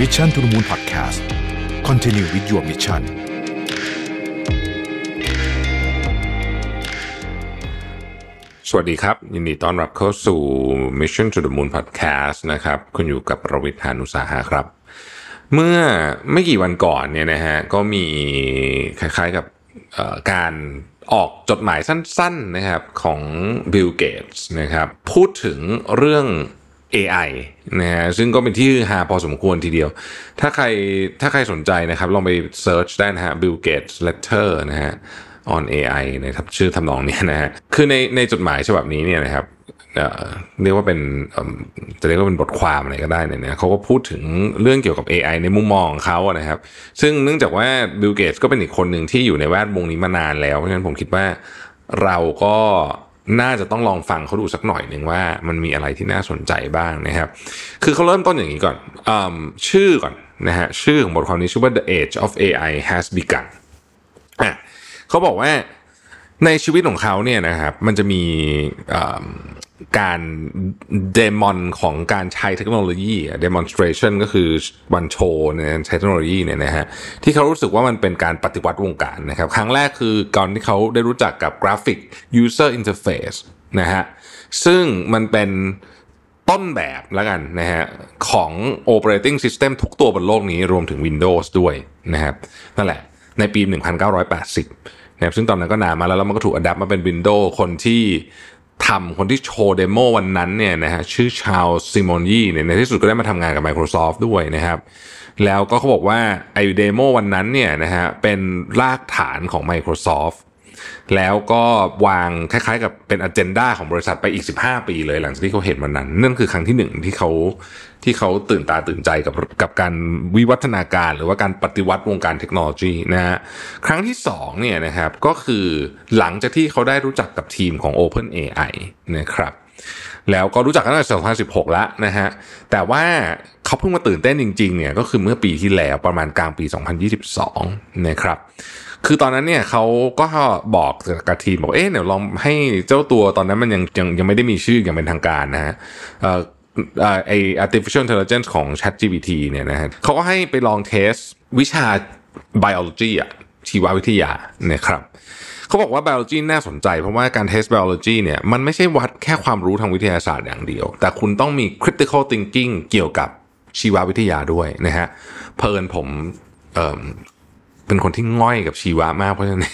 Mission to the Moon Podcast Continue with your mission สวัสดีครับ ยินดีต้อนรับเข้าสู่ Mission to the Moon Podcast นะครับ คุณอยู่กับประวิทยานุสาหะครับ เมื่อไม่กี่วันก่อนเนี่ยนะฮะก็มีคล้ายๆกับการออกจดหมายสั้นๆนะครับของ Bill Gates นะครับพูดถึงเรื่อง AI นะฮะซึ่งก็เป็นที่ฮือฮาพอสมควรทีเดียว ถ้าใครถ้าใครสนใจนะครับ ลองไปเซิร์ชได้นะฮะ Bill Gates letter นะฮะ on AI นะครับชื่อทำนองนี้นะฮะคือในในจดหมายฉบับนี้เนี่ยนะครับเรียกว่าเป็นจะเรียกว่าเป็นบทความอะไรก็ได้เนี่ยนะเขาก็พูดถึงเรื่องเกี่ยวกับ AI ในมุมมองของเขาอะนะครับ ซึ่งเนื่องจากว่า Bill Gates ก็เป็นอีกคนหนึ่งที่อยู่ในแวดวงนี้มานานแล้วเพราะฉะนั้นผมคิดว่าเราก็ น่าจะต้องลองฟังเขาดูสักหน่อยหนึ่งว่ามันมีอะไรที่น่าสนใจบ้างนะครับ คือเขาเริ่มต้นอย่างนี้ก่อนอชื่อก่อนนะฮะชื่อของบทความนี้ชื่อว่า The Age of AI Has Begun อะเขาบอกว่าในชีวิตของเขาเนี่ยนะครับมันจะมี การเดมอนของการใช้เทคโนโลยี demonstration ก็คือวันโชว์เนี่ยใช้เทคโนโลยีเนี่ยนะฮะที่เขารู้สึกว่ามันเป็นการปฏิวัติวงการนะครับ ครั้งแรกคือก่อนที่เขาได้รู้จักกับกราฟิก user interface นะฮะซึ่งมันเป็นต้นแบบแล้วกันนะฮะของ operating system ทุกตัวบนโลกนี้รวมถึง Windows ด้วยนะครับนั่นแหละในปี 1980นะครับซึ่งตอนนั้นก็นานมาแล้วแล้วมันก็ถูก adapt มาเป็น Windows คนที่ ทำคนที่โชว์ demo วันนั้นเนี่ยนะฮะชื่อชาร์ลส์ ซิมอนยีเนี่ยในที่สุดก็ได้มาทำงานกับ Microsoft ด้วยนะครับ แล้วก็เขาบอกว่าไอเดโมวันนั้นเนี่ยนะฮะเป็นรากฐานของ Microsoft แล้วก็วางคล้ายๆ กับเป็นอ g e n d a ของบริษัทไปอีก 15 ปีเลยหลังจากที่เขาเห็นวันนั้น นั่นคือครั้งที่หนึ่งที่เขา ที่เขาตื่นตาตื่นใจกับกับการวิวัฒนาการ หรือว่าการปฏิวัติวงการเทคโนโลยีนะฮะครั้งที่สองเนี่ยนะครับก็คือหลังจากที่เขาได้รู้จักกับทีมของ Open AI นะครับแล้วก็รู้จักกันตั้งแต่2016 แล้วนะฮะ แต่ว่าเขาเพิ่งมาตื่นเต้นจริงๆ เนี่ย ก็คือเมื่อปีที่แล้วประมาณกลางปี 2022 นะครับ คือตอนนั้นเนี่ยเขาก็บอกกับทีมบอก เอ๊ะเดี๋ยวลองให้เจ้าตัวตอนนั้นมันยังยังยังไม่ได้มีชื่ออย่างเป็นทางการนะฮะอ่อเอ่อ ไอ artificial intelligence ของ ChatGPT เนี่ยนะฮะเขาก็ให้ไปลองเทสวิชา biology อะชีววิทยานะครับเขาบอกว่า biology น่าสนใจ เพราะว่าการเทส biology เนี่ยมันไม่ใช่วัดแค่ความรู้ทางวิทยาศาสตร์อย่างเดียว แต่คุณต้องมี critical thinking เกี่ยวกับชีววิทยาด้วยนะฮะเพลินผม เป็นคนที่ง่อยกับชีวะมากเพราะฉะนั้น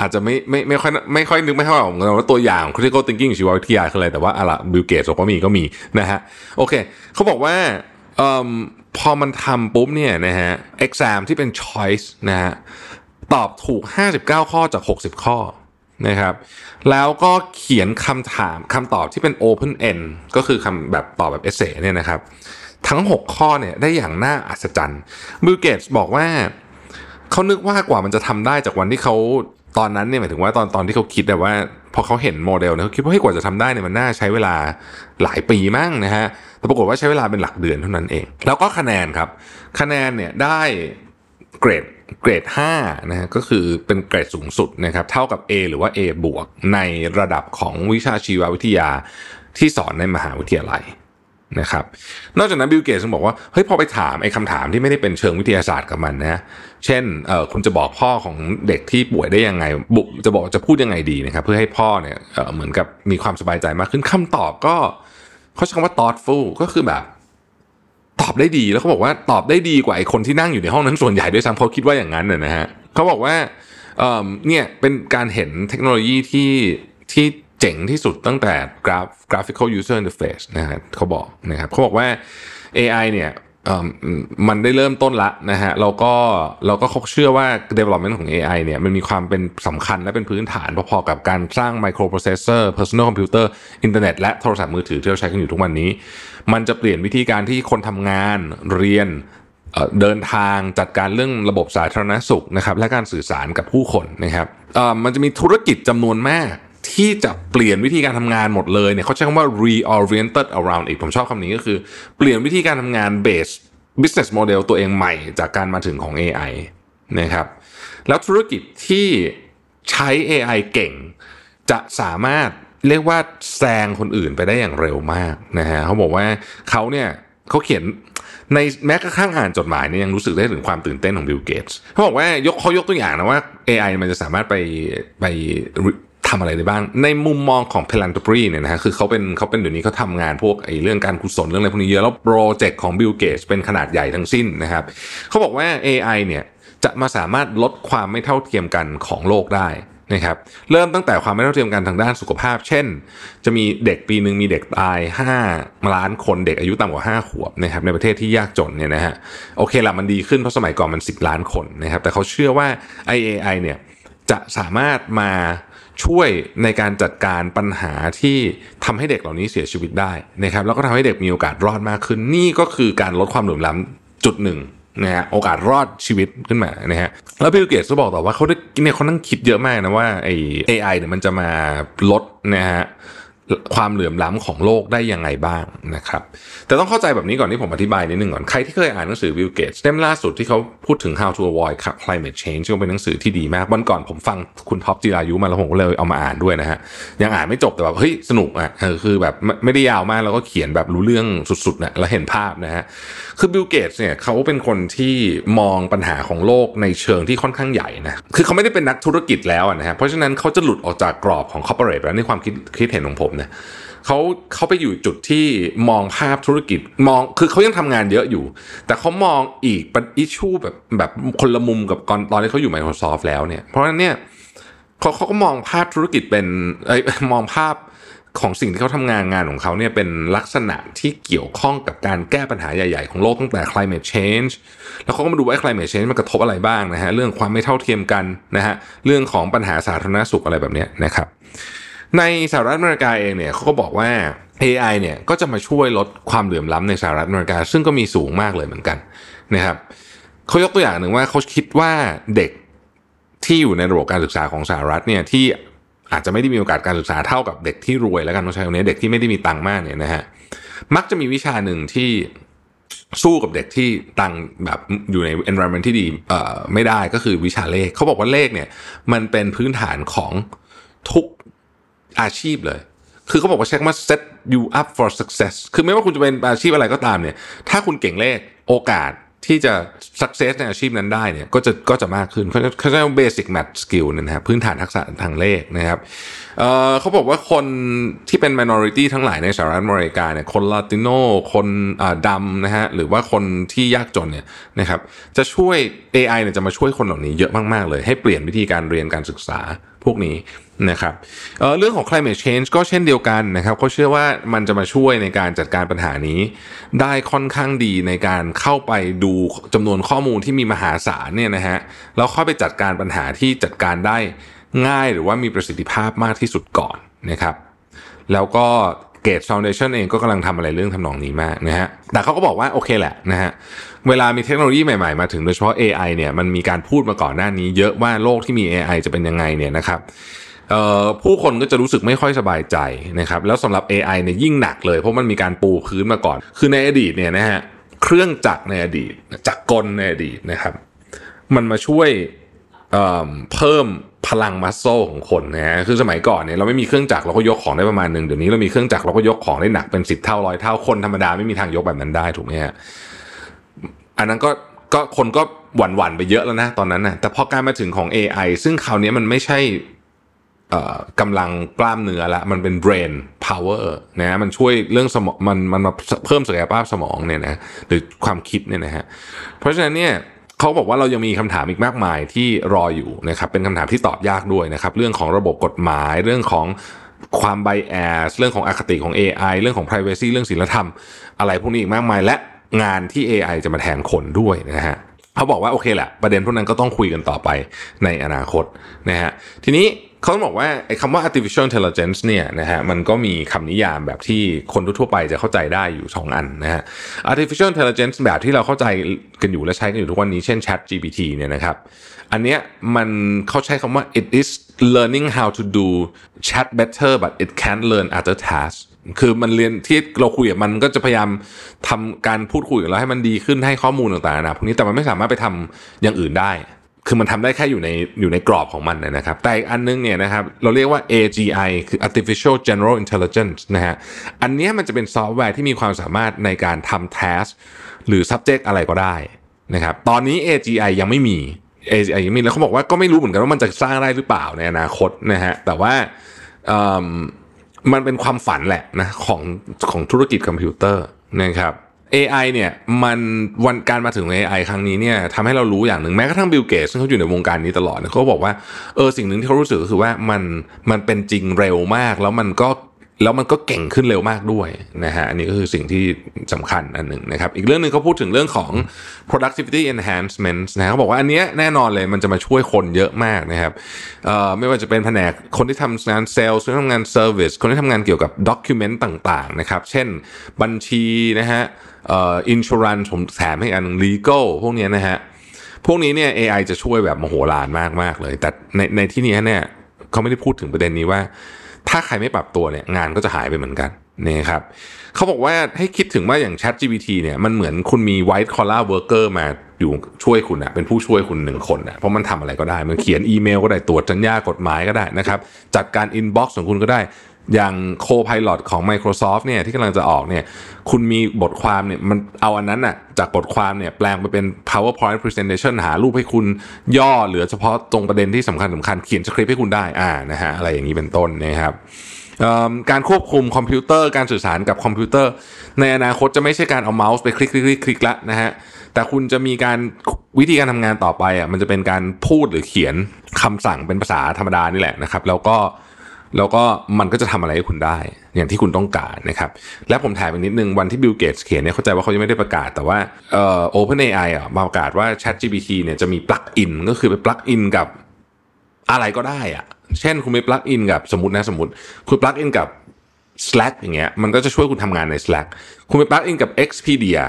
อาจจะไม่ไม่ไม่ค่อยไม่ค่อยนึกไม่ค่อยออกเหมือนกันว่าตัวอย่าง critical thinking ชีววิทยาคืออะไรแต่ว่าอะไรบิลเกตบอกว่ามีก็มีนะฮะโอเคเขาบอกว่าเอ่อพอมันทำปุ๊บเนี่ยนะฮะ exam ที่เป็น choice นะฮะตอบถูก 59 ข้อจาก 60 ข้อนะครับแล้วก็เขียนคำถามคำตอบที่เป็น open end ก็คือคำแบบตอบแบบ essay เนี่ยนะครับ ทั้ง 6 ข้อเนี่ยได้อย่างน่าอัศจรรย์บิลเกตบอกว่า เขานึกว่ากว่ามันจะทำได้จากวันที่เขาตอนนั้นเนี่ยหมายถึงว่าตอนตอนที่เขาคิดแต่ว่า พอเขาเห็นโมเดลเนี่ยเขาคิดว่าเฮ้ยกว่าจะทำได้เนี่ยมันน่าใช้เวลาหลายปีมั้งนะฮะแต่ปรากฏว่าใช้เวลาเป็นหลักเดือนเท่านั้นเอง แล้วก็คะแนนครับ คะแนนเนี่ยได้เกรดเกรด5นะฮะก็คือเป็นเกรดสูงสุดนะครับเท่ากับ A หรือว่า A บวกในระดับของวิชาชีววิทยาที่สอนในมหาวิทยาลัย นะครับนอกจากนั้นบิลเกตส์บอกว่าเฮ้ยพอไปถามไอ้คำถามที่ไม่ได้เป็นเชิงวิทยาศาสตร์กับมันนะเช่นเออคุณจะบอกพ่อของเด็กที่ป่วยได้ยังไงบุจะบอกจะพูดยังไงดีนะครับเพื่อให้พ่อเนี่ยเออเหมือนกับมีความสบายใจมากขึ้นคำตอบก็เขาใช้คำว่า thoughtful ก็คือแบบ ตอบได้ดีแล้วเขาบอกว่าตอบได้ดีกว่าไอ้คนที่นั่งอยู่ในห้องนั้นส่วนใหญ่ด้วยซ้ำเขาคิดว่าอย่างนั้นนะนะฮะเขาบอกว่าเออเนี่ยเป็นการเห็นเทคโนโลยีที่ที่ เจ๋งที่สุดตั้งแต่กราฟ graphical user interface นะฮะเขาบอกนะครับเขาบอกว่า AI เนี่ยมันได้เริ่มต้นละนะฮะเราก็เราก็เชื่อว่า development ของ AI เนี่ยมันมีความเป็นสำคัญและเป็นพื้นฐานพอๆกับการสร้าง microprocessor personal computer อินเทอร์เน็ตและโทรศัพท์มือถือที่เราใช้กันอยู่ทุกวันนี้ มันจะเปลี่ยนวิธีการที่คนทำงานเรียนเดินทางจัดการเรื่องระบบสาธารณสุขนะครับและการสื่อสารกับผู้คนนะครับมันจะมีธุรกิจจำนวนมาก ที่จะเปลี่ยนวิธีการทำงานหมดเลยเนี่ยเขาใช้คำว่า reoriented around อีกผมชอบคำนี้ก็คือ เปลี่ยนวิธีการทำงาน base business model ตัวเองใหม่จากการมาถึงของ AI นะครับ แล้วธุรกิจที่ใช้ AI เก่ง จะสามารถเรียกว่าแซงคนอื่นไปได้อย่างเร็วมากนะฮะเขาบอกว่าเขาเนี่ยเขาเขียนในแม้กระทั่งอ่านจดหมายเนี่ยยังรู้สึกได้ถึงความตื่นเต้นของบิลเกตส์เขาบอกว่ายกเขายกตัวอย่างนะว่า AI มันจะสามารถไปไป ทำอะไรได้บ้าง ในมุมมองของ philanthropy เนี่ยนะฮะคือเขาเป็นเขาเป็นเดี๋ยวนี้เขาทำงานพวกไอ้เรื่องการกุศลเรื่องอะไรพวกนี้เยอะแล้วโปรเจกต์ของบิลเกตเป็นขนาดใหญ่ทั้งสิ้นนะครับเขาบอกว่า AI เนี่ยจะมาสามารถลดความไม่เท่าเทียมกันของโลกได้นะครับเริ่มตั้งแต่ความไม่เท่าเทียมกันทางด้านสุขภาพ เช่น จะมีเด็กปีหนึ่งมีเด็กตาย 5 ล้านคนเด็กอายุต่ำกว่า 5 ขวบนะครับในประเทศที่ยากจนเนี่ยนะฮะโอเคละมันดีขึ้นเพราะสมัยก่อนมัน 10 ล้านคนนะครับแต่เขาเชื่อว่า IAI เนี่ยจะสามารถมา ช่วยในการจัดการปัญหาที่ทำให้เด็กเหล่านี้เสียชีวิตได้นะครับแล้วก็ทำให้เด็กมีโอกาสรอดมากขึ้น นี่ก็คือการลดความเหลื่อมล้าจุดหนึ่งนะฮะโอกาสรอดชีวิตขึ้นมานะฮะแล้วบิลเกตก็บอกต่อว่าเขาได้เนี่ยเขานั่งคิดเยอะมากนะว่าไอ้ AI เนี่ยมันจะมาลดนะฮะ ความเหลื่อมล้ำของโลกได้ยังไงบ้างนะครับ แต่ต้องเข้าใจแบบนี้ก่อนที่ผมอธิบายนิดนึงก่อน ใครที่เคยอ่านหนังสือบิลเกตส์เล่มล่าสุดที่เขาพูดถึง how to avoid climate change ก็เป็นหนังสือที่ดีมาก วันก่อนผมฟังคุณท็อปจิรายุมาแล้วผมก็เลยเอามาอ่านด้วยนะฮะ ยังอ่านไม่จบแต่แบบเฮ้ยสนุกอะคือแบบไม่ได้ยาวมากแล้วก็เขียนแบบรู้เรื่องสุดๆนะแล้วเห็นภาพนะฮะ คือบิลเกตส์เนี่ยเขาเป็นคนที่มองปัญหาของโลกในเชิงที่ค่อนข้างใหญ่นะ คือเขาไม่ได้เป็นนักธุรกิจแล้วนะฮะ เพราะฉะนั้นเขาจะหลุดออกจากกรอบของ corporate แล้วในความคิดคิดเห็นของผมเนี่ยเขาเขาไปอยู่จุดที่มองภาพธุรกิจมองคือเขายังทำงานเยอะอยู่ แต่เขามองอีกเป็นอิชูแบบแบบคนละมุมกับตอนตอนที่เขาอยู่ Microsoft แล้วเนี่ย เพราะฉะนั้นเนี่ยเขาเขาก็มองภาพธุรกิจเป็นเอ้มองภาพของสิ่งที่เขาทำงานงานของเขาเนี่ยเป็นลักษณะที่เกี่ยวข้องกับการแก้ปัญหาใหญ่ ๆ ของโลกตั้งแต่ climate change แล้วเขาก็มาดูว่า climate change มันกระทบอะไรบ้างนะฮะเรื่องความไม่เท่าเทียมกันนะฮะเรื่องของปัญหาสาธารณสุขอะไรแบบนี้นะครับ ในสหรัฐอเมริกาเองเนี่ยเขาก็บอกว่า AI เนี่ยก็จะมาช่วยลดความเหลื่อมล้ำในสหรัฐอเมริกา ซึ่งก็มีสูงมากเลยเหมือนกันนะครับเขายกตัวอย่างหนึ่งว่าเขาคิดว่าเด็กที่อยู่ในระบบการศึกษาของสหรัฐเนี่ยที่อาจจะไม่ได้มีโอกาสการศึกษาเท่ากับเด็กที่รวยแล้วกันต้องใช้คำนี้เด็กที่ไม่ได้มีตังค์มากเนี่ยนะฮะมักจะมีวิชาหนึ่งที่สู้กับเด็กที่ตังแบบอยู่ใน environment ที่ดีเอ่อไม่ได้ก็คือวิชาเลขเขาบอกว่าเลขเนี่ยมันเป็นพื้นฐานของทุก อาชีพเลย คือเขาบอกว่าใช้คำว่า set you up for success คือไม่ว่าคุณจะเป็นอาชีพอะไรก็ตามเนี่ย ถ้าคุณเก่งเลขโอกาสที่จะ success ในอาชีพนั้นได้เนี่ยก็จะก็จะมากขึ้นเขาเขาเรียกว่า basic math skill นะครับพื้นฐานทักษะทางเลขนะครับเเขาบอกว่าคนที่เป็น minority ทั้งหลายในสหรัฐอเมริกาเนี่ยคนลาติโนคนดำนะฮะหรือว่าคนที่ยากจนเนี่ยนะครับจะช่วย AI เนี่ยจะมาช่วยคนเหล่านี้เยอะมาก ๆ เลย ให้เปลี่ยนวิธีการเรียนการศึกษา พวกนี้นะครับเเรื่องของ climate change ก็เช่นเดียวกันนะครับเขาเชื่อว่ามันจะมาช่วยในการจัดการปัญหานี้ ได้ค่อนข้างดีในการเข้าไปดูจำนวนข้อมูลที่มีมหาศาลเนี่ยนะฮะแล้วเข้าไปจัดการปัญหาที่จัดการได้ง่ายหรือว่ามีประสิทธิภาพมากที่สุดก่อนนะครับ แล้วก็เกตฟาวเดชันเองก็กำลังทำอะไรเรื่องทำนองนี้มากนะฮะแต่เขาก็บอกว่าโอเคแหละนะฮะ เวลามีเทคโนโลยีใหม่ๆมาถึงโดยเฉพาะ AI เนี่ยมันมีการพูดมาก่อนหน้านี้ เยอะว่าโลกที่มี AI จะเป็นยังไงเนี่ยนะครับผู้คนก็จะรู้สึกไม่ค่อยสบายใจนะครับแล้วสำหรับ AI เนี่ยยิ่งหนักเลยเพราะมันมีการปูพื้นมาก่อน คือในอดีตเนี่ยนะฮะเครื่องจักรในอดีตจักรกลในอดีตนะครับ มันมาช่วยเเพิ่มพลังมัสโซของคนนะฮะคือสมัยก่อนเนี่ยเราไม่มีเครื่องจักรเราก็ยกของได้ประมาณหนึ่งเดี๋ยวนี้เรามีเครื่องจักรเราก็ยกของได้หนักเป็นสิบเท่าร้อยเท่าคนธรรมดาไม่มีทางยกแบบนั้นได้ถูกไหมฮะ อันนั้นก็ก็คนก็หวั่นหวั่นไปเยอะแล้วนะตอนนั้นนะแต่พอการมาถึงของ AI ซึ่งคราวนี้มันไม่ใช่กำลังกล้ามเนื้อละมันเป็น brain power นะมันช่วยเรื่องสมองมันมันมาเพิ่มศักยภาพสมองเนี่ยนะหรือความคิดเนี่ยนะฮะเพราะฉะนั้นเนี่ยเขาบอกว่าเรายังมีคำถามอีกมากมายที่รออยู่นะครับเป็นคำถามที่ตอบยากด้วยนะครับเรื่องของระบบกฎหมายเรื่องของความไบแอสเรื่องของอคติของ AI เรื่องของ Privacy เรื่องศีลธรรม อะไรพวกนี้อีกมากมายและ งานที่ AI จะมาแทนคนด้วยนะฮะเขาบอกว่าโอเคแหละประเด็นพวกนั้นก็ต้องคุยกันต่อไปในอนาคตนะฮะทีนี้เขาบอกว่าไอ้คำว่า artificial intelligence เนี่ยนะฮะมันก็มีคำนิยามแบบที่คนทั่วไปจะเข้าใจได้อยู่ 2 อันนะฮะ artificial intelligence แบบที่เราเข้าใจกันอยู่และใช้กันอยู่ทุกวันนี้เช่น chat GPT เนี่ยนะครับ อันเนี้ยมันเขาใช้คำว่า it is learning how to do chat better but it can't learn other tasks คือมันเรียนที่เราคุยกับมันก็จะพยายามทำการพูดคุยกับเราให้มันดีขึ้นให้ข้อมูลต่างๆนะพวกนี้แต่มันไม่สามารถไปทำอย่างอื่นได้ คือมันทำได้แค่อยู่ในอยู่ในกรอบของมันนะครับ แต่อีกอันนึงเนี่ยนะครับเราเรียกว่า AGI คือ Artificial General Intelligence นะฮะอันนี้มันจะเป็นซอฟต์แวร์ที่มีความสามารถในการทำ task หรือ subject อะไรก็ได้นะครับตอนนี้ AGI ยังไม่มี AGI ยังไม่มีแล้วเขาบอกว่าก็ไม่รู้เหมือนกันว่ามันจะสร้างได้หรือเปล่าในอนาคตนะฮะแต่ว่าเอิ่ มันเป็นความฝันแหละนะของของธุรกิจคอมพิวเตอร์นะครับ AI เนี่ยมันวันการมาถึง AI ครั้งนี้เนี่ยทำให้เรารู้อย่างหนึ่งแม้กระทั่งบิลเกตซึ่งเขาอยู่ในวงการนี้ตลอดเขาบอกว่าเออสิ่งหนึ่งที่เขารู้สึกก็คือว่ามันมันเป็นจริงเร็วมาก แล้วมันก็ แล้วมันก็เก่งขึ้นเร็วมากด้วยนะฮะอันนี้ก็คือสิ่งที่สำคัญอันหนึ่งนะครับ อีกเรื่องหนึ่งเขาพูดถึงเรื่องของ productivity enhancement นะเขาบอกว่าอันเนี้ยแน่นอนเลยมันจะมาช่วยคนเยอะมากนะครับไม่ว่าจะเป็นแผนกคนที่ทำงานเซลล์คนที่ทำงาน service คนที่ทำงานเกี่ยวกับ document่างๆนะครับ เช่นบัญชีนะฮะอ่อ insurance ผมแถมให้อัน legal พวกเนี้ยนะฮะพวกนี้เนี่ย AI จะช่วยแบบมโหฬารมากๆเลย แต่ในในที่นี้เนี่ยเขาไม่ได้พูดถึงประเด็นนี้ว่า ถ้าใครไม่ปรับตัวเนี่ยงานก็จะหายไปเหมือนกันนะครับเขาบอกว่าให้คิดถึงว่าอย่าง Chat GPT เนี่ยมันเหมือนคุณมี white collar worker มาอยู่ช่วยคุณอะเป็นผู้ช่วยคุณหนึ่งคนอะเพราะมันทำอะไรก็ได้ มันเขียนอีเมลก็ได้ตรวจจัญญากฎหมายก็ได้นะครับ จัดการ inbox ของคุณก็ได้ อย่าง Co-Pilot ของ Microsoft เนี่ยที่กำลังจะออกเนี่ยคุณมีบทความเนี่ยมันเอาอันนั้นน่ะจากบทความเนี่ยแปลงไปเป็น PowerPoint Presentation หารูปให้คุณย่อเหลือเฉพาะตรงประเด็นที่สำคัญสำคัญเขียนสคริปต์ให้คุณได้อ่านะฮะอะไรอย่างนี้เป็นต้นนะครับการควบคุมคอมพิวเตอร์การสื่อสารกับคอมพิวเตอร์ ในอนาคตจะไม่ใช่การเอาเมาส์ไปคลิกคลิกคลิกคลิกละนะฮะแต่คุณจะมีการวิธีการทำงานต่อไปอะมันจะเป็นการพูดหรือเขียนคำสั่งเป็นภาษาธรรมดานี่แหละนะครับ แล้วก็ แล้วก็มันก็จะทำอะไรให้คุณได้ อย่างที่คุณต้องการนะครับ และผมแถมไปนิดนึง วันที่บิลเกตเขียนเนี่ยเข้าใจว่าเขายังไม่ได้ประกาศ แต่ว่าเอ่อ OpenAI อะมาประกาศว่า ChatGPT เนี่ยจะมีปลั๊กอินก็คือไปปลั๊กอินกับอะไรก็ได้อะ เช่นคุณไปปลั๊กอินกับสมมตินะสมมติ คุณปลั๊กอินกับ Slack อย่างเงี้ยมันก็จะช่วยคุณทำงานใน Slack คุณไปปลั๊กอินกับ Expedia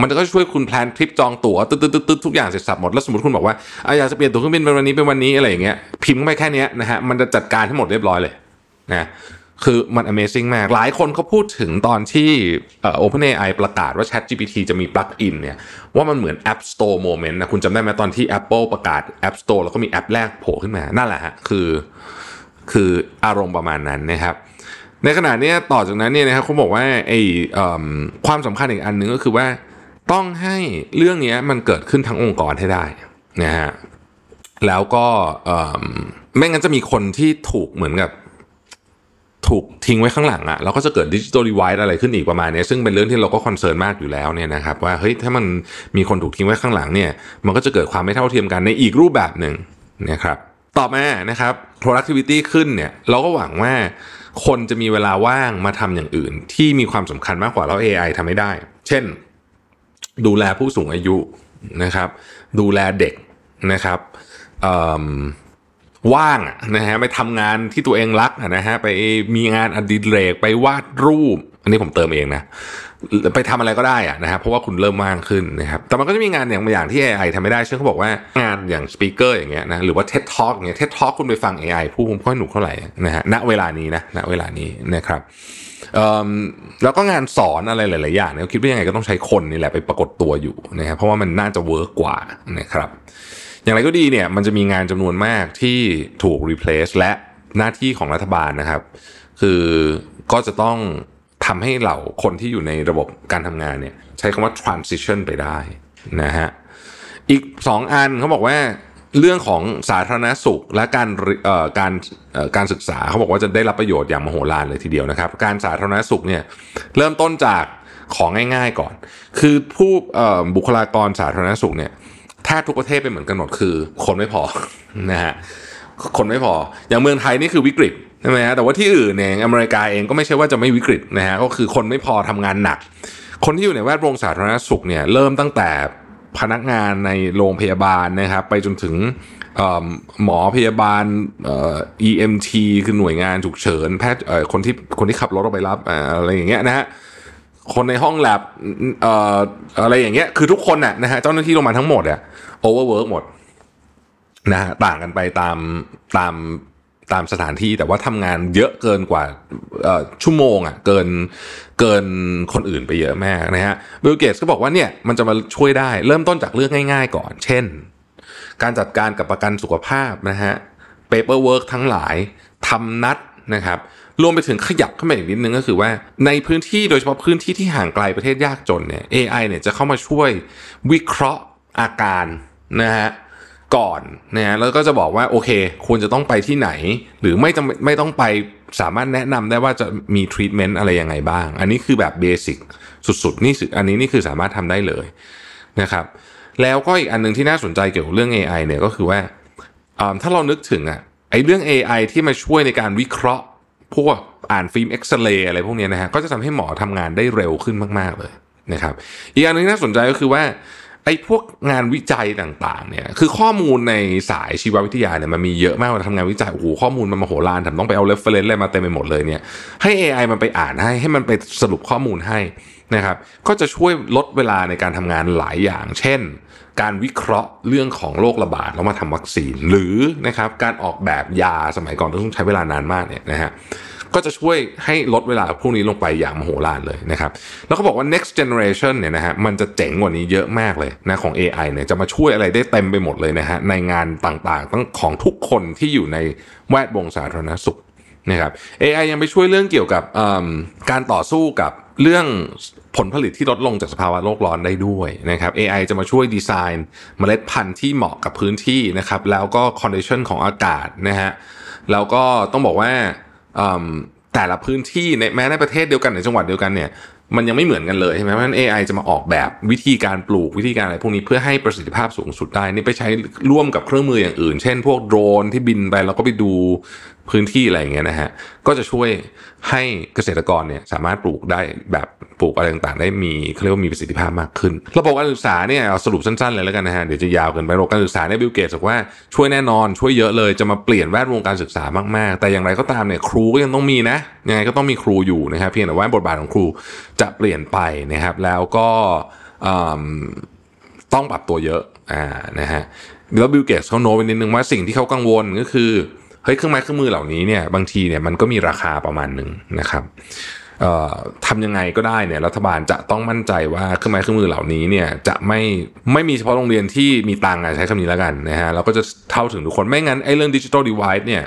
มันก็ช่วยคุณ plan ทริปจองตั๋วตึ๊ดตึ๊ดตึ๊ดทุกอย่างเสร็จสับหมด แล้วสมมติคุณบอกว่าออยากจะเปลี่ยนตั๋วเครื่องบินเป็นวันนี้เป็นวันนี้อะไรอย่างเงี้ยพิมพ์ไปแค่นี้นะฮะมันจะจัดการให้หมดเรียบร้อยเลย นะคือมัน Amazing มาก หลายคนเขาพูดถึงตอนที่ OpenAI ประกาศว่า ChatGPT จะมี plug-in เนี่ยว่ามันเหมือน App Store moment นะคุณจำได้ไหมตอนที่ Apple ประกาศ App Store แล้วก็มีแอปแรกโผล่ขึ้นมา นั่นแหละฮะคือคืออารมณ์ประมาณนั้นนะครับ ในขณะนี้ต่อจากนั้นเนี่ยนะครับเขาบอกว่าไอ้เอิ่มความสำคัญอีกอันหนึงก็คือว่าต้องให้เรื่องนี้มันเกิดขึ้นทั้งองค์กรให้ได้นะฮะแล้วก็ไม่งั้นจะมีคนที่ถูกเหมือนกับ ถูกทิ้งไว้ข้างหลังอะ่ะแล้วก็จะเกิดดิจิ t a ล d ีไว e อะไรขึ้นอีกประมาณนี้ซึ่งเป็นเรื่องที่เราก็คอนเซิร์นมากอยู่แล้วเนี่ยนะครับว่าเฮ้ยถ้ามันมีคนถูกทิ้งไว้ข้างหลังเนี่ยมันก็จะเกิดความไม่เท่าเทียมกันในอีกรูปแบบหนึ่งนะครับต่อมานะครับ productivity ขึ้นเนี่ยเราก็หวังว่าคนจะมีเวลาว่างมาทำอย่างอื่น ที่มีความสำคัญมากกว่าแล้ว AI ทำไม่ได้ เช่น ดูแลผู้สูงอายุนะครับ ดูแลเด็กนะครับ ว่างนะฮะไปทำงานที่ตัวเองรักนะฮะไปมีงานอดิเรกไปวาดรูป อันนี้ผมเติมเองนะไปทำอะไรก็ได้อะนะฮะเพราะว่าคุณเริ่มว่างขึ้นนะครับแต่มันก็จะมีงานอย่างบางอย่างที่ AI ทำไม่ได้เช่นเขาบอกว่างานอย่างสปีกเกอร์อย่างเงี้ยนะหรือว่า TED Talk อย่างเงี้ย TED Talk คุณไปฟัง AI พูดผมค่อยหนุกเท่าไหร่นะฮะณเวลานี้นะณเวลานี้นะครับแล้วก็งานสอนอะไรหลาย ๆ อย่างเนี่ยคิดว่ายังไงก็ต้องใช้คนนี่แหละไปปรากฏตัวอยู่นะครับเพราะว่ามันน่าจะเวิร์กกว่านะครับ อย่างไรก็ดีเนี่ยมันจะมีงานจำนวนมากที่ถูก replace และหน้าที่ของรัฐบาลนะครับ คือก็จะต้องทำให้เหล่าคนที่อยู่ในระบบการทำงานเนี่ยใช้คำว่า transition ไปได้นะฮะอีกสองอันเขาบอกว่าเรื่องของสาธารณสุขและการการการศึกษาเขาบอกว่าจะได้รับประโยชน์อย่างมโหฬารเลยทีเดียวนะครับ การสาธารณสุขเนี่ยเริ่มต้นจากของง่ายๆก่อน คือผู้บุคลากรสาธารณสุขเนี่ย แทบทุกประเทศเป็นเหมือนกันหมดคือ คนไม่พอนะฮะคนไม่พอ อย่างเมืองไทยนี่คือวิกฤตใช่ไหมฮะแต่ว่าที่อื่นเนี่ยอเมริกาเองก็ไม่ใช่ว่าจะไม่วิกฤตนะฮะก็คือคนไม่พอทำงานหนัก คนที่อยู่ในแวดวงสาธารณสุขเนี่ยเริ่มตั้งแต่พนักงานในโรงพยาบาลนะครับ ไปจนถึงหมอพยาบาลเอ่อ EMT คือหน่วยงานฉุกเฉินแพทย์คนที่คนที่ขับรถออกไปรับอะไรอย่างเงี้ยนะฮะคนในห้องแลบอะไรอย่างเงี้ยคือทุกคนน่ะนะฮะเจ้าหน้าที่โรงพยาบาลทั้งหมดอะ overwork หมดนะฮะต่างกันไปตามตามตามสถานที่แต่ว่าทำงานเยอะเกินกว่าชั่วโมงอะเกินเกินคนอื่นไปเยอะมากนะฮะบิลเกตก็บอกว่าเนี่ยมันจะมาช่วยได้เริ่มต้นจากเรื่องง่าย ๆ ก่อน เช่น การจัดการกับประกันสุขภาพนะฮะ paperwork ทั้งหลายทำนัดนะครับรวมไปถึงขยับเข้ามาอีกนิดนึงก็คือว่าในพื้นที่โดยเฉพาะพื้นที่ที่ห่างไกลประเทศยากจนเนี่ย AI เนี่ยจะเข้ามาช่วยวิเคราะห์อาการ นะฮะก่อนนะฮะแล้วก็จะบอกว่าโอเค ควรจะต้องไปที่ไหน หรือไม่จำไม่ต้องไปสามารถแนะนำได้ว่าจะมีทรีทเมนต์อะไรยังไงบ้าง อันนี้คือแบบ basic สุดๆนี่อันนี้นี่คือสามารถทำได้เลยนะครับ แล้วก็อีกอันหนึ่งที่น่าสนใจเกี่ยวกับเรื่อง AI เนี่ยก็คือว่าถ้าเรานึกถึงไอ้เรื่อง AI ที่มาช่วยในการวิเคราะห์ พวกอ่านฟิล์มเอ็กซเรย์อะไรพวกเนี้ยนะฮะก็จะทำให้หมอทำงานได้เร็วขึ้นมาก ๆเลยนะครับ อีกอันหนึงที่น่าสนใจก็คือว่า ไอ้พวกงานวิจัยต่างๆเนี่ยคือข้อมูลในสายชีววิทยาเนี่ยมันมีเยอะมากเวลาทำงานวิจัยโอ้โหข้อมูลมันมโหฬารแถมต้องไปเอา reference อะไรมาเต็มไปหมดเลยเนี่ยให้ AI มันไปอ่านให้ให้มันไปสรุปข้อมูลให้นะครับก็จะช่วยลดเวลาในการทำงานหลายอย่าง เช่น การวิเคราะห์เรื่องของโรคระบาดแล้วมาทำวัคซีน หรือนะครับการออกแบบยาสมัยก่อนต้องใช้เวลานานมากเนี่ยนะฮะ ก็จะช่วยให้ลดเวลาพวกนี้ลงไปอย่างมโหฬารเลยนะครับ แล้วเขาบอกว่า next generation เนี่ยนะฮะมันจะเจ๋งกว่านี้เยอะมากเลยนะของ AI เนี่ยจะมาช่วยอะไรได้เต็มไปหมดเลยนะฮะในงานต่างๆตั้งของทุกคนที่อยู่ในแวดวงสาธารณสุขนะครับ AI ยังไปช่วยเรื่องเกี่ยวกับการต่อสู้กับเรื่องผลผลิตที่ลดลงจากสภาวะโลกร้อนได้ด้วยนะครับ AI จะมาช่วยดีไซน์เมล็ดพันธุ์ที่เหมาะกับพื้นที่นะครับ แล้วก็ condition ของอากาศนะฮะแล้วก็ต้องบอกว่า แต่ละพื้นที่ในแม้ในประเทศเดียวกันในจังหวัดเดียวกันเนี่ยมันยังไม่เหมือนกันเลยใช่ไหมเพราะฉะนั้น AI จะมาออกแบบวิธีการปลูกวิธีการอะไรพวกนี้เพื่อให้ประสิทธิภาพสูงสุดได้นี่ไปใช้ร่วมกับเครื่องมืออย่างอื่น เช่น พวกโดรนที่บินไปแล้วก็ไปดูพื้นที่อะไรอย่างเงี้ยนะฮะก็จะช่วยให้เกษตรกรเนี่ยสามารถปลูกได้แบบ ปลูกอะไรต่างๆ ได้มีเขาเรียกว่ามีประสิทธิภาพมากขึ้น ระบบการศึกษาเนี่ยเอาสรุปสั้นๆเลยแล้วกันนะฮะเดี๋ยวจะยาวเกินไประบบการศึกษาเนี่ยบิลเกตบอกว่าช่วยแน่นอนช่วยเยอะเลยจะมาเปลี่ยนแวดวงการศึกษามากๆ แต่อย่างไรก็ตามเนี่ยครูก็ยังต้องมีนะยังไงก็ต้องมีครูอยู่นะครับเพียงแต่ว่าบทบาทของครูจะเปลี่ยนไปนะครับ แล้วก็ต้องปรับตัวเยอะอ่านะฮะแล้วบิลเกตเขาโน้ตไปนิดนึงว่าสิ่งที่เขากังวลก็คือเฮ้ยเครื่องไม้เครื่องมือเหล่านี้เนี่ยบางทีเนี่ยมันก็มีราคาประมาณหนึ่งนะครับ ทำยังไงก็ได้เนี่ยรัฐบาลจะต้องมั่นใจว่าเครื่องไม้เครื่องมือเหล่านี้เนี่ยจะไม่ไม่มีเฉพาะโรงเรียนที่มีตังค์อะใช้คำนี้แล้วกันนะฮะแล้วก็จะเท่าถึงทุกคนไม่งั้นไอ้เรื่องดิจิ t a ลดีไว e เนี่ย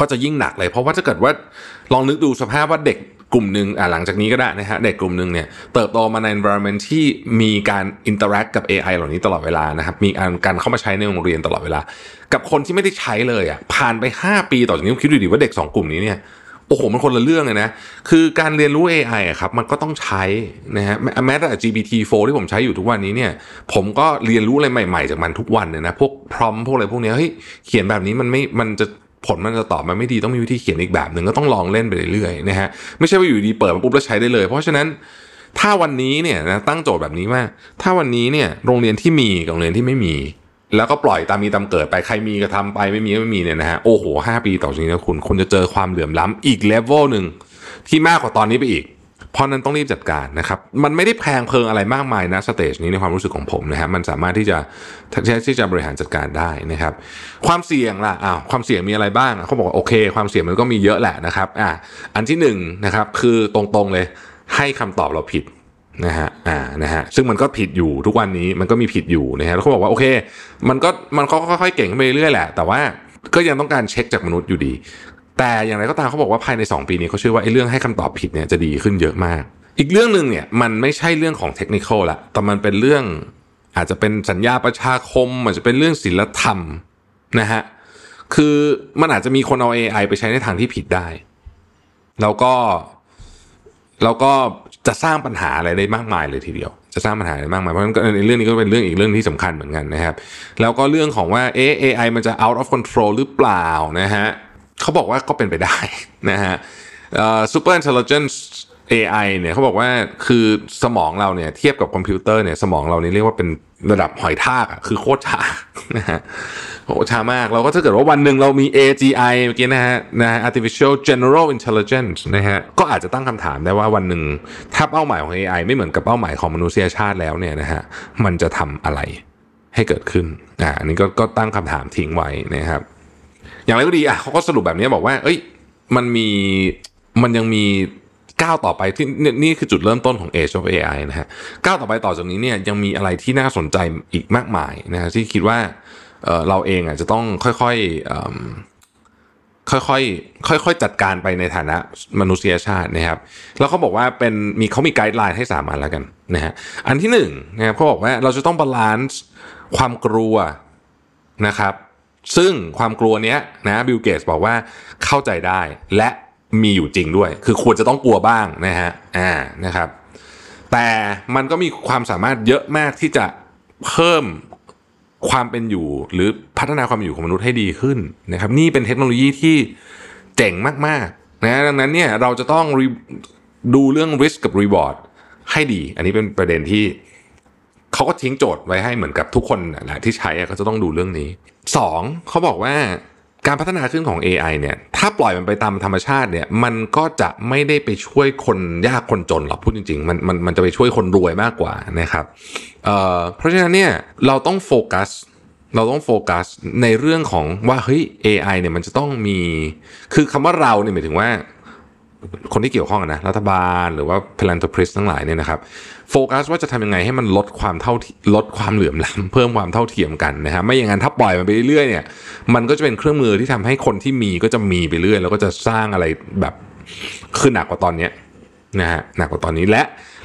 ก็จะยิ่งหนักเลยเพราะว่าถ้าเกิดว่าลองนึกดูสภาพว่าเด็กกลุ่มหนึ่งอ่าหลังจากนี้ก็ได้นะฮะเด็กกลุ่มหนึ่งเนี่ยเติบโตมาใน environment ที่มีการ interact กับ AI เหล่านี้ตลอดเวลานะครับมีการการเข้ามาใช้ในโรงเรียนตลอดเวลา กับคนที่ไม่ได้ใช้เลยอะผ่านไป 5 ปีต่อจากนี้คิดดูดิว่าเด็ก 2 กลุ่มนี้เนี่ย โอ้โหมันคนละเรื่องเลยนะ คือการเรียนรู้ AI อะครับมันก็ต้องใช้นะฮะแม้แต่ GPT-4 ที่ผมใช้อยู่ทุกวันนี้เนี่ย ผมก็เรียนรู้อะไรใหม่ๆ จากมันทุกวันเลยนะ พวกพร้อมพวกอะไรพวกเนี้ยเฮ้ยเขียนแบบนี้มันไม่มันจะผลมันจะตอบมาไม่ดีต้องมีวิธีเขียนอีกแบบหนึ่งก็ต้องลองเล่นไปเรื่อยๆนะฮะไม่ใช่ว่าอยู่ดีเปิดมาปุ๊บแล้วใช้ได้เลย เพราะฉะนั้นถ้าวันนี้เนี่ยนะตั้งโจทย์แบบนี้ว่า ถ้าวันนี้เนี่ยโรงเรียนที่มีกับโรงเรียนที่ไม่มี แล้วก็ปล่อยตามมีตามเกิดไปใครมีก็ทำไปไม่มีก็ไม่มีเนี่ยนะฮะโอ้โหห้าปีต่อจากนี้นะคุณคุณจะเจอความเหลื่อมล้ำอีกเลเวลหนึ่งที่มากกว่าตอนนี้ไปอีก เพราะนั้นต้องรีบจัดการนะครับมันไม่ได้แพงเพลิงอะไรมากมายนะสเตจนี้ในความรู้สึกของผมนะฮะมันสามารถที่จะที่จะบริหารจัดการได้นะครับ ความเสี่ยงล่ะอ้าวความเสี่ยงมีอะไรบ้างเขาบอกว่าโอเค ความเสี่ยงมันก็มีเยอะแหละนะครับอะอันที่หนึ่งนะครับคือตรงๆเลยให้คำตอบเราผิด นะฮะอ่านะฮะซึ่งมันก็ผิดอยู่ทุกวันนี้มันก็มีผิดอยู่นะฮะแล้วเขาบอกว่าโอเค มันก็มันก็ค่อยๆเก่งขึ้นไปเรื่อยแหละ แต่ว่าก็ยังต้องการเช็คจากมนุษย์อยู่ดี แต่อย่างไรก็ตามเขาบอกว่าภายใน 2 ปีนี้เขาเชื่อว่าไอ้เรื่องให้คำตอบผิดเนี่ยจะดีขึ้นเยอะมาก อีกเรื่องหนึ่งเนี่ยมันไม่ใช่เรื่องของเทคนิคละแต่มันเป็นเรื่องอาจจะเป็นสัญญาประชาคมอาจจะเป็นเรื่องศิลธรรมนะฮะคือมันอาจจะมีคนเอา AI ไปใช้ในทางที่ผิดได้ แล้วก็แล้วก็ จะสร้างปัญหาอะไรได้มากมายเลยทีเดียว จะสร้างปัญหาอะไรมากมายเพราะฉะนั้นในเรื่องนี้ก็เป็นเรื่องอีกเรื่องที่สำคัญเหมือนกันนะครับ แล้วก็เรื่องของว่าเอ AI มันจะ out of control หรือเปล่านะฮะเขาบอกว่าก็เป็นไปได้นะฮะ super intelligence AI เนี่ยเขาบอกว่าคือสมองเราเนี่ยเทียบกับคอมพิวเตอร์เนี่ยสมองเรานี่เรียกว่าเป็นระดับหอยทากอะคือโคตรช้านะฮะโหช้ามากเราก็ถ้าเกิดว่าวันหนึ่งเรามี AGI เมื่อกี้นะฮะนะฮะ artificial general intelligence นะฮะก็อาจจะตั้งคำถามได้ว่าวันหนึ่งถ้าเป้าหมายของ AI ไม่เหมือนกับเป้าหมายของมนุษยชาติแล้วเนี่ยนะฮะมันจะทำอะไรให้เกิดขึ้นอ่าอันนี้ก็ก็ตั้งคำถามทิ้งไว้นะครับ อย่างไรก็ดีอะเขาก็สรุปแบบนี้บอกว่า เอ้ยมันมีมันยังมี ก้าวต่อไปที่นี่คือจุดเริ่มต้นของ Age of AI นะฮะก้าวต่อไปต่อจากนี้เนี่ยยังมีอะไรที่น่าสนใจอีกมากมายนะฮะที่คิดว่าเราเองอะจะต้องค่อยๆค่อยๆค่อยๆจัดการไปในฐานะมนุษยชาตินะครับ แล้วเขาบอกว่าเป็นมีเขามี guideline ให้สามอันแล้วกันนะฮะอันที่หนึ่งนะครับเขาบอกว่าเราจะต้อง balance ความกลัวนะครับ ซึ่งความกลัวเนี้ยนะบิลเกตบอกว่าเข้าใจได้และ มีอยู่จริงด้วย คือควรจะต้องกลัวบ้างนะฮะอ่านะครับ แต่มันก็มีความสามารถเยอะมากที่จะเพิ่มความเป็นอยู่หรือพัฒนาความเป็นอยู่ของมนุษย์ให้ดีขึ้นนะครับ นี่เป็นเทคโนโลยีที่เจ๋งมากๆนะดังนั้นเนี่ยเราจะต้องดูเรื่อง risk กับ reward ให้ดี อันนี้เป็นประเด็นที่เขาก็ทิ้งโจทย์ไว้ให้เหมือนกับทุกคนนั่นแหละที่ใช้ก็จะต้องดูเรื่องนี้สองเขาบอกว่า การพัฒนาขึ้นของ AI เนี่ยถ้าปล่อยมันไปตามธรรมชาติเนี่ยมันก็จะไม่ได้ไปช่วยคนยากคนจนหรอกพูดจริงๆ มันมันมันจะไปช่วยคนรวยมากกว่านะครับเอ่อเพราะฉะนั้นเนี่ยเราต้องโฟกัสเราต้องโฟกัสในเรื่องของว่าเฮ้ย AI เนี่ยมันจะต้องมี คือคำว่าเราเนี่ยหมายถึงว่า คนที่เกี่ยวข้องนะรัฐบาลหรือว่า philanthropist ทั้งหลายเนี่ยนะครับโฟกัสว่าจะทำยังไงให้มันลดความเท่าลดความเหลื่อมล้ำเพิ่มความเท่าเทียมกันนะฮะไม่อย่างนั้นถ้าปล่อยมันไปเรื่อยๆเนี่ยมันก็จะเป็นเครื่องมือที่ทำให้คนที่มีก็จะมีไปเรื่อย แล้วก็จะสร้างอะไรแบบคือหนักกว่าตอนเนี้ยนะฮะหนักกว่าตอนนี้และ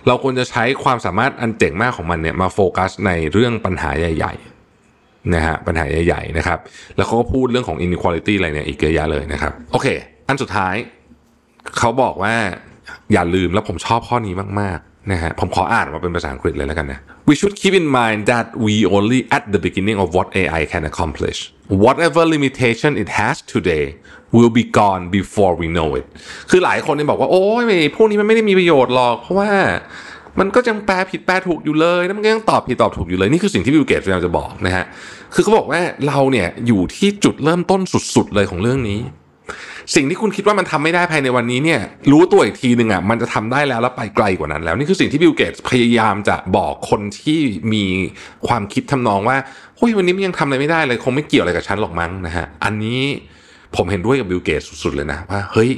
เราควรจะใช้ความสามารถอันเจ๋งมากของมันเนี่ยมาโฟกัสในเรื่องปัญหาใหญ่ๆนะฮะปัญหาใหญ่ๆนะครับแล้วเขาก็พูดเรื่องของ inequality อะไรเนี่ยอีกเยอะแยะเลยนะครับโอเค อันสุดท้าย เขาบอกว่าอย่าลืมแล้วผมชอบข้อนี้มากๆนะฮะผมขออ่านมาเป็นภาษาอังกฤษเลยแล้วกันนะ We should keep in mind that we only at the beginning of what AI can accomplish whatever limitation it has today will be gone before we know it คือหลายคนเนี่ยบอกว่า โอ้ยพวกนี้มันไม่ได้มีประโยชน์หรอก เพราะว่ามันก็ยังแปลผิดแปลถูกอยู่เลยแล้วมันก็ยังตอบผิดตอบถูกอยู่เลย นี่คือสิ่งที่บิลเกตพยายามจะบอกนะฮะคือเขาบอกว่าเราเนี่ยอยู่ที่จุดเริ่มต้นสุดๆเลยของเรื่องนี้ สิ่งที่คุณคิดว่ามันทำไม่ได้ภายในวันนี้เนี่ยรู้ตัวอีกทีหนึ่งอะมันจะทำได้แล้วแล้วไปไกลกว่านั้นแล้วนี่คือสิ่งที่บิลเกตพยายามจะบอกคนที่มีความคิดทำนองว่าเฮ้ยวันนี้มันยังทำอะไรไม่ได้เลยคงไม่เกี่ยวอะไรกับฉันหรอกมั้งนะฮะอันนี้ผมเห็นด้วยกับบิลเกตสุดๆเลยนะว่าเฮ้ย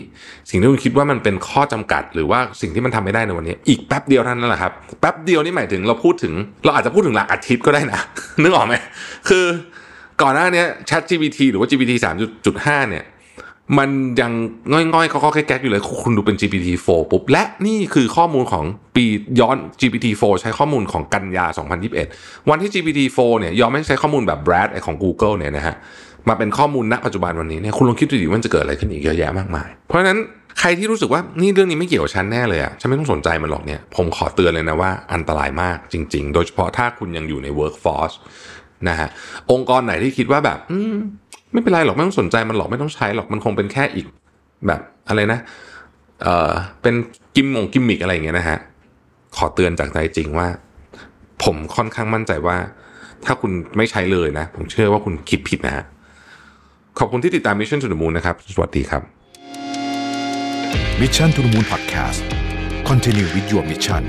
สิ่งที่คุณคิดว่ามันเป็นข้อจำกัด หรือว่าสิ่งที่มันทำไม่ได้ในวันนี้ อีกแป๊บเดียวเท่านั้นแหละครับแป๊บเดียวนี่หมายถึงเราพูดถึง เราอาจจะพูดถึงหลักอาทิตย์ก็ได้นะนึกออกไหมคือก่อนหน้านี้ Chat GPT หรือว่า GPT 3.5 เนี่ย มันยังง่อยๆเขาก็แก๊กอยู่เลย คุณดูเป็น GPT-4 ปุ๊บ และนี่คือข้อมูลของปีย้อน GPT-4 ใช้ข้อมูลของกันยา 2021 วันที่ GPT-4 เนี่ยยอมไม่ใช้ข้อมูลแบบ Brad ไอของ Google เนี่ยนะฮะมาเป็นข้อมูลณปัจจุบันวันนี้เนี่ยคุณลองคิดดูดิว่าจะเกิดอะไรขึ้นอีกเยอะแยะมากมาย เพราะฉะนั้นใครที่รู้สึกว่านี่เรื่องนี้ไม่เกี่ยวกับฉันแน่เลยอะฉันไม่ต้องสนใจมันหรอกเนี่ยผมขอเตือนเลยนะว่าอันตรายมากจริง ๆ โดยเฉพาะถ้าคุณยังอยู่ใน workforce นะฮะองค์กรไหนที่คิดว่าแบบ ไม่เป็นไรหรอกไม่ต้องสนใจมันหรอกไม่ต้องใช้หรอกมันคงเป็นแค่อีกแบบอะไรนะ เออเป็นกิมมงกิมมิกอะไรอย่างเงี้ยนะฮะขอเตือนจากใจจริงว่า ผมค่อนข้างมั่นใจว่า ถ้าคุณไม่ใช้เลยนะ ผมเชื่อว่าคุณคิดผิดนะฮะขอบคุณที่ติดตาม Mission to the Moon นะครับ สวัสดีครับ Mission to the Moon Podcast Continue with your mission